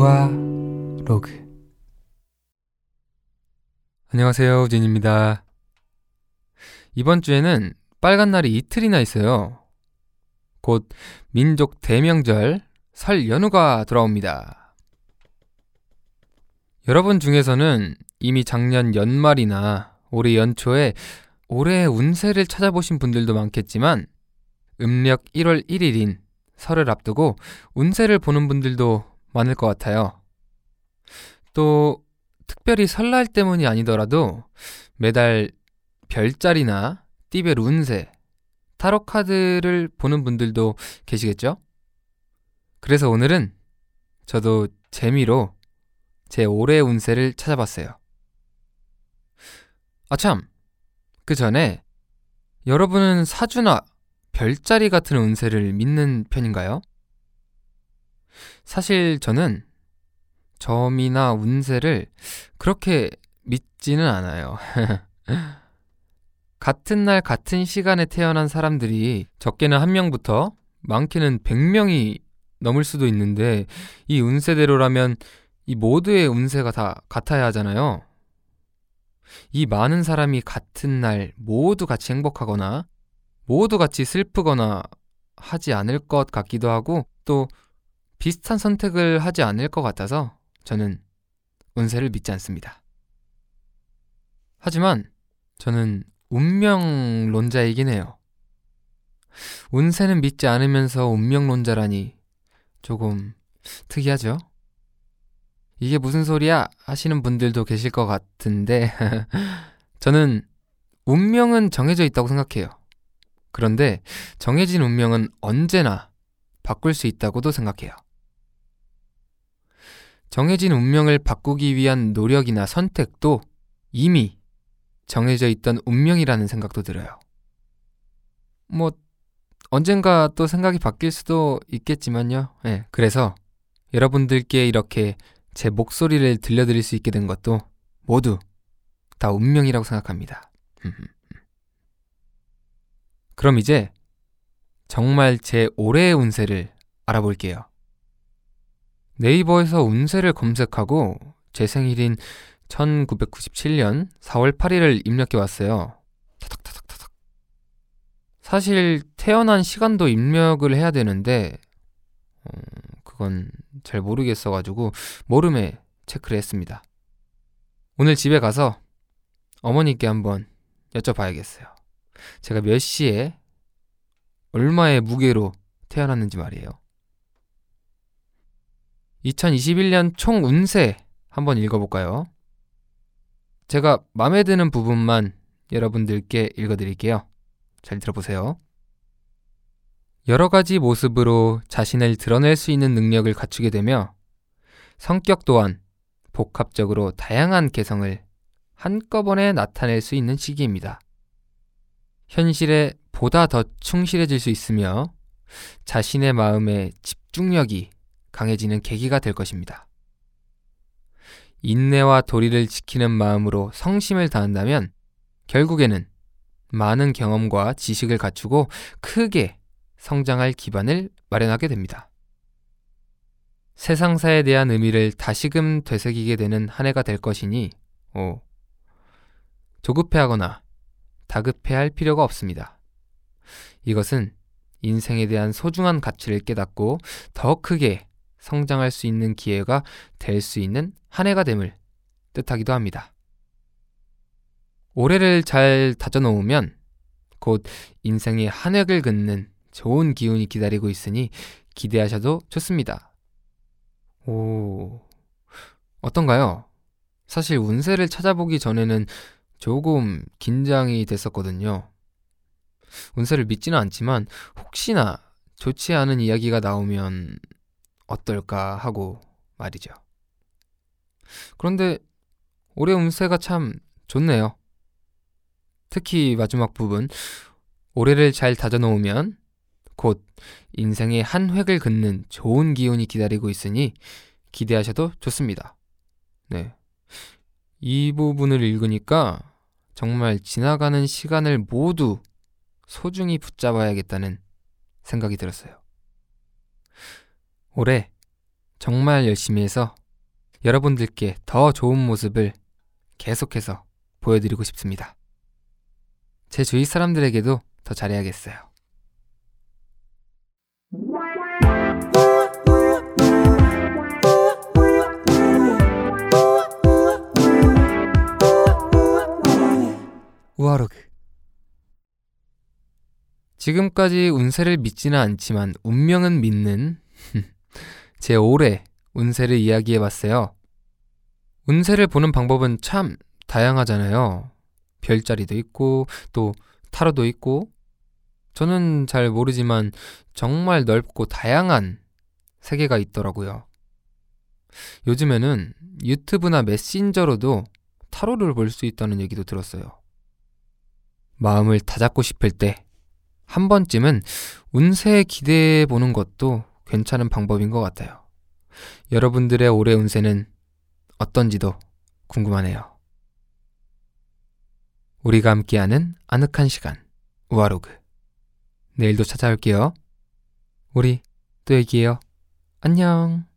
우아 로그. 안녕하세요 우진입니다. 이번 주에는 빨간 날이 이틀이나 있어요. 곧 민족 대명절 설 연휴가 돌아옵니다. 여러분 중에서는 이미 작년 연말이나 올해 연초에 올해의 운세를 찾아보신 분들도 많겠지만 음력 1월 1일인 설을 앞두고 운세를 보는 분들도 많을 것 같아요. 또 특별히 설날 때문이 아니더라도 매달 별자리나 띠별 운세, 타로 카드를 보는 분들도 계시겠죠? 그래서 오늘은 저도 재미로 제 올해 운세를 찾아봤어요. 아, 참. 그 전에 여러분은 사주나 별자리 같은 운세를 믿는 편인가요? 사실 저는 점이나 운세를 그렇게 믿지는 않아요. 같은 날 같은 시간에 태어난 사람들이 적게는 한 명부터 많게는 100명이 넘을 수도 있는데 이 운세대로라면 이 모두의 운세가 다 같아야 하잖아요. 이 많은 사람이 같은 날 모두 같이 행복하거나 모두 같이 슬프거나 하지 않을 것 같기도 하고 또 비슷한 선택을 하지 않을 것 같아서 저는 운세를 믿지 않습니다. 하지만 저는 운명론자이긴 해요. 운세는 믿지 않으면서 운명론자라니 조금 특이하죠? 이게 무슨 소리야? 하시는 분들도 계실 것 같은데, 저는 운명은 정해져 있다고 생각해요. 그런데 정해진 운명은 언제나 바꿀 수 있다고도 생각해요. 정해진 운명을 바꾸기 위한 노력이나 선택도 이미 정해져 있던 운명이라는 생각도 들어요. 뭐, 언젠가 또 생각이 바뀔 수도 있겠지만요. 네, 그래서 여러분들께 이렇게 제 목소리를 들려드릴 수 있게 된 것도 모두 다 운명이라고 생각합니다. 그럼 이제 정말 제 올해의 운세를 알아볼게요. 네이버에서 운세를 검색하고 제 생일인 1997년 4월 8일을 입력해 왔어요. 타닥타닥타닥. 사실 태어난 시간도 입력을 해야 되는데 어, 그건 잘 모르겠어가지고 모름에 체크를 했습니다. 오늘 집에 가서 어머니께 한번 여쭤봐야겠어요. 제가 몇 시에 얼마의 무게로 태어났는지 말이에요. 2021년 총 운세 한번 읽어볼까요? 제가 마음에 드는 부분만 여러분들께 읽어드릴게요. 잘 들어보세요. 여러 가지 모습으로 자신을 드러낼 수 있는 능력을 갖추게 되며 성격 또한 복합적으로 다양한 개성을 한꺼번에 나타낼 수 있는 시기입니다. 현실에 보다 더 충실해질 수 있으며 자신의 마음의 집중력이 강해지는 계기가 될 것입니다. 인내와 도리를 지키는 마음으로 성심을 다한다면 결국에는 많은 경험과 지식을 갖추고 크게 성장할 기반을 마련하게 됩니다. 세상사에 대한 의미를 다시금 되새기게 되는 한 해가 될 것이니, 오, 조급해하거나 다급해할 필요가 없습니다. 이것은 인생에 대한 소중한 가치를 깨닫고 더 크게 성장할 수 있는 기회가 될 수 있는 한 해가 됨을 뜻하기도 합니다. 올해를 잘 다져놓으면 곧 인생의 한 획을 긋는 좋은 기운이 기다리고 있으니 기대하셔도 좋습니다. 오, 어떤가요? 사실 운세를 찾아보기 전에는 조금 긴장이 됐었거든요. 운세를 믿지는 않지만 혹시나 좋지 않은 이야기가 나오면 어떨까 하고 말이죠. 그런데 올해 운세가 참 좋네요. 특히 마지막 부분, 올해를 잘 다져놓으면 곧 인생의 한 획을 긋는 좋은 기운이 기다리고 있으니 기대하셔도 좋습니다. 네. 이 부분을 읽으니까 정말 지나가는 시간을 모두 소중히 붙잡아야겠다는 생각이 들었어요. 올해 정말 열심히 해서 여러분들께 더 좋은 모습을 계속해서 보여드리고 싶습니다. 제 주위 사람들에게도 더 잘해야겠어요. 우아로그 지금까지 운세를 믿지는 않지만 운명은 믿는 제 올해 운세를 이야기해 봤어요. 운세를 보는 방법은 참 다양하잖아요. 별자리도 있고 또 타로도 있고 저는 잘 모르지만 정말 넓고 다양한 세계가 있더라고요. 요즘에는 유튜브나 메신저로도 타로를 볼 수 있다는 얘기도 들었어요. 마음을 다잡고 싶을 때 한 번쯤은 운세에 기대해 보는 것도 괜찮은 방법인 것 같아요. 여러분들의 올해 운세는 어떤지도 궁금하네요. 우리가 함께하는 아늑한 시간, 우아로그. 내일도 찾아올게요. 우리 또 얘기해요. 안녕.